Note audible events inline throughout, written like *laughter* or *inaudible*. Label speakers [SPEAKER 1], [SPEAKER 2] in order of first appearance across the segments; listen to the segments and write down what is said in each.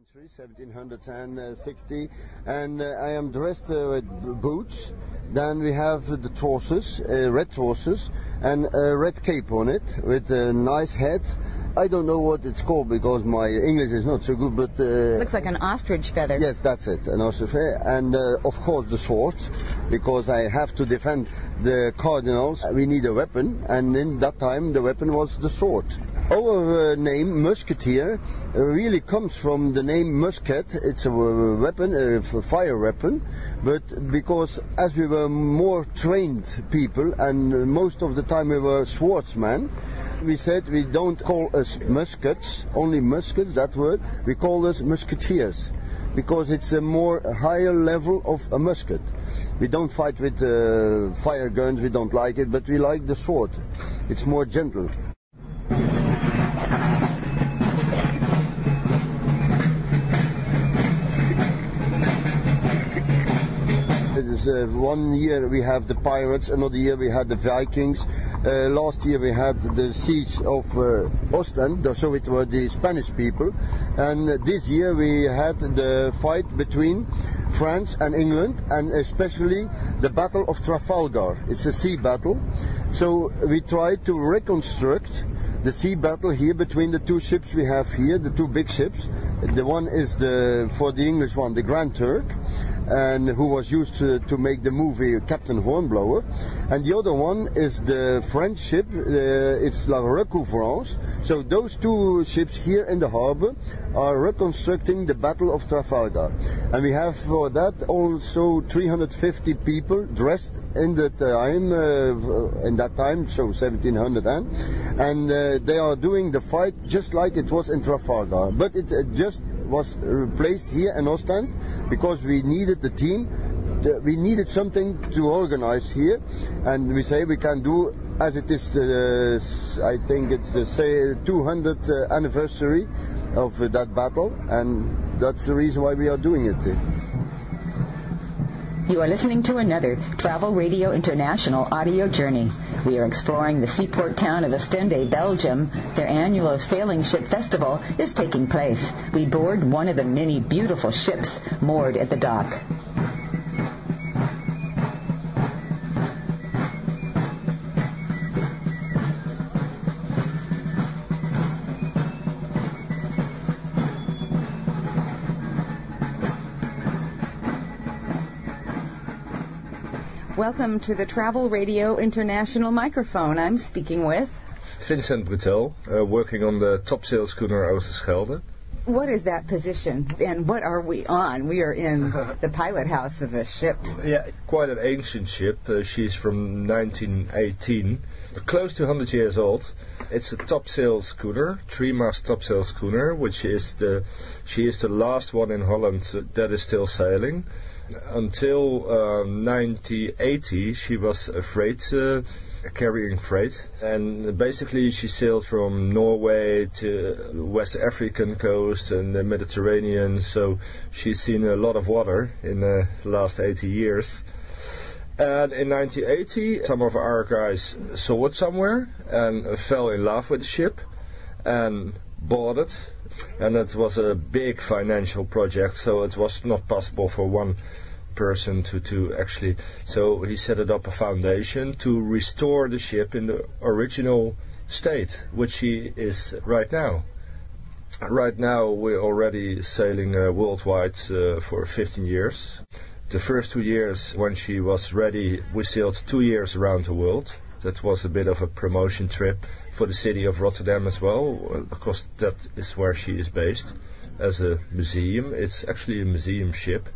[SPEAKER 1] century, 1760, and uh, I am dressed uh, with b- boots. Then we have the trousers, uh, red trousers, and a red cape on it with a nice hat. I don't know what it's called because my English is not so good, but uh,
[SPEAKER 2] Looks like an ostrich feather.
[SPEAKER 1] Yes, that's it. And also, and uh, of course the sword, because I have to defend the cardinals. We need a weapon, and in that time the weapon was the sword. Our uh, name Musketeer uh, really comes from the name musket. It's a uh, weapon, a fire weapon, but because as we were more trained people, and uh, most of the time we were swordsmen, we said we don't call us muskets, only muskets, that word. We call us musketeers because it's a more higher level of a musket. We don't fight with uh, fire guns, we don't like it, but we like the sword. It's more gentle. Is, uh, one year we have the pirates, another year we had the Vikings. Uh, last year we had the siege of uh, Ostend, so it were the Spanish people. And this year we had the fight between France and England, and especially the Battle of Trafalgar. It's a sea battle. So we tried to reconstruct the sea battle here between the two ships we have here, the two big ships. The one is the for the English one, the Grand Turk, and who was used to, to make the movie Captain Hornblower, and the other one is the French ship. Uh, it's La Recouvrance. So those two ships here in the harbor are reconstructing the Battle of Trafalgar, and we have for that also 350 people dressed in the time uh, in that time, so 1700 and and uh, they are doing the fight just like it was in Trafalgar, but it uh, just was replaced here in Ostend because we needed the team. We needed something to organize here, and we say we can do as it is. Uh, I think it's the say 200 uh, anniversary of uh, that battle, and that's the reason why we are doing it.
[SPEAKER 2] You are listening to another Travel Radio International audio journey. We are exploring the seaport town of Ostende, Belgium. Their annual sailing ship festival is taking place. We board one of the many beautiful ships moored at the dock. Welcome to the Travel Radio International microphone. I'm speaking with.
[SPEAKER 3] Vincent Brutel, uh, working on the topsail schooner Oosterschelde.
[SPEAKER 2] What is that position and what are we on? We are in *laughs* the pilot house of a ship.
[SPEAKER 3] Yeah, quite an ancient ship. Uh, she's from 1918, close to 100 years old. It's a topsail schooner, three-mast topsail schooner, which is the she is the last one in Holland that is still sailing. Until um, 1980, she was afraid. Uh, carrying freight. And basically she sailed from Norway to West African coast and the Mediterranean. So she's seen a lot of water in the last 80 years. And in 1980 some of our guys saw it somewhere and fell in love with the ship. And bought it and it was a big financial project so it was not possible for one person to, to actually so he set it up a foundation to restore the ship in the original state which he is right now. Right now we're already sailing uh, worldwide uh, for 15 years. The first two years when she was ready we sailed two years around the world that was a bit of a promotion trip for the city of Rotterdam as well Of course, that is where she is based as a museum it's actually a museum ship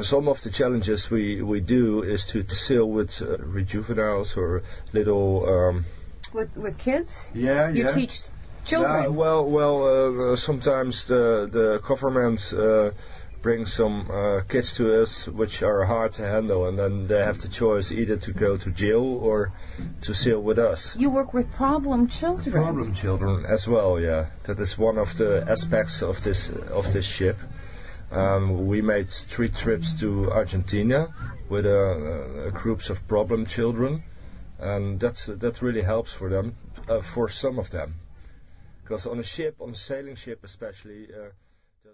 [SPEAKER 3] some of the challenges we, we do is to, to sail with uh, rejuveniles or little. Um,
[SPEAKER 2] With, with kids?
[SPEAKER 3] yeah,
[SPEAKER 2] You teach children.
[SPEAKER 3] Yeah, well, well, uh, sometimes the the government uh, brings some uh, kids to us which are hard to handle, and then they have the choice either to go to jail or to sail with us.
[SPEAKER 2] you work with problem children.
[SPEAKER 3] Problem children as well, yeah. That is one of the aspects of this of this ship. Um, we made three trips to Argentina with uh, uh, groups of problem children, and that's that really helps for them, uh, for some of them, because on a ship, on a sailing ship especially. Uh,